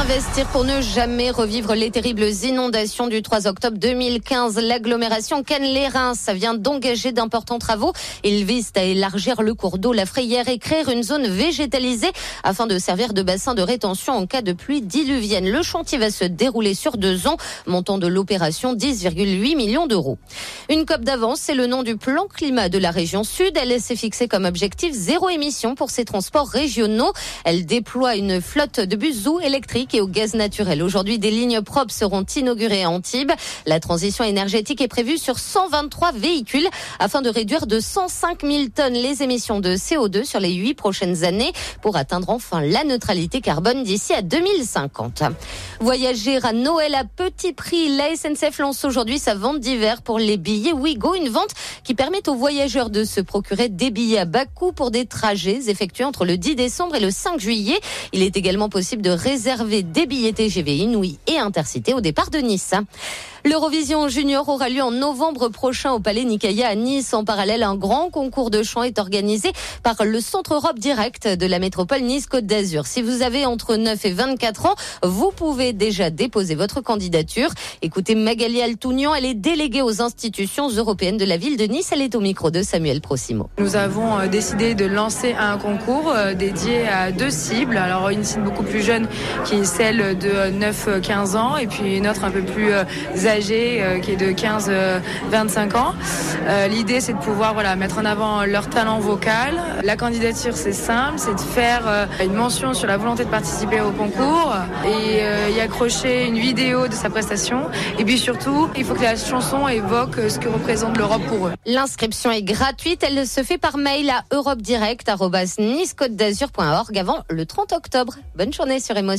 Investir pour ne jamais revivre les terribles inondations du 3 octobre 2015. L'agglomération Cannes-les-Reims vient d'engager d'importants travaux. Ils visent à élargir le cours d'eau, la frayère et créer une zone végétalisée afin de servir de bassin de rétention en cas de pluie diluvienne. Le chantier va se dérouler sur deux ans, montant de l'opération 10,8 millions d'euros. Une COP d'avance, c'est le nom du plan climat de la région sud. Elle s'est fixée comme objectif zéro émission pour ses transports régionaux. Elle déploie une flotte de bus ou et au gaz naturel. Aujourd'hui, des lignes propres seront inaugurées à Antibes. La transition énergétique est prévue sur 123 véhicules afin de réduire de 105 000 tonnes les émissions de CO2 sur les huit prochaines années pour atteindre enfin la neutralité carbone d'ici à 2050. Voyager à Noël à petit prix. La SNCF lance aujourd'hui sa vente d'hiver pour les billets Ouigo, une vente qui permet aux voyageurs de se procurer des billets à bas coût pour des trajets effectués entre le 10 décembre et le 5 juillet. Il est également possible de réserver des billets TGV Inouï et Intercité au départ de Nice. L'Eurovision Junior aura lieu en novembre prochain au Palais Nicaïa à Nice. En parallèle, un grand concours de chant est organisé par le Centre Europe Direct de la métropole Nice-Côte d'Azur. Si vous avez entre 9 et 24 ans, vous pouvez déjà déposer votre candidature. Écoutez Magali Altounian, elle est déléguée aux institutions européennes de la ville de Nice. Elle est au micro de Samuel Prosimo. Nous avons euh, décidé de lancer un concours euh, dédié à deux cibles. Alors une cible beaucoup plus jeune qui celle de 9-15 ans et puis une autre un peu plus euh, âgée euh, qui est de 15-25 euh, ans. Euh, l'idée, c'est de pouvoir voilà, mettre en avant leur talent vocal. La candidature, c'est simple, c'est de faire une mention sur la volonté de participer au concours et y accrocher une vidéo de sa prestation. Et puis surtout, il faut que la chanson évoque ce que représente l'Europe pour eux. L'inscription est gratuite. Elle se fait par mail à europedirect.nice avant le 30 octobre. Bonne journée sur Émotion.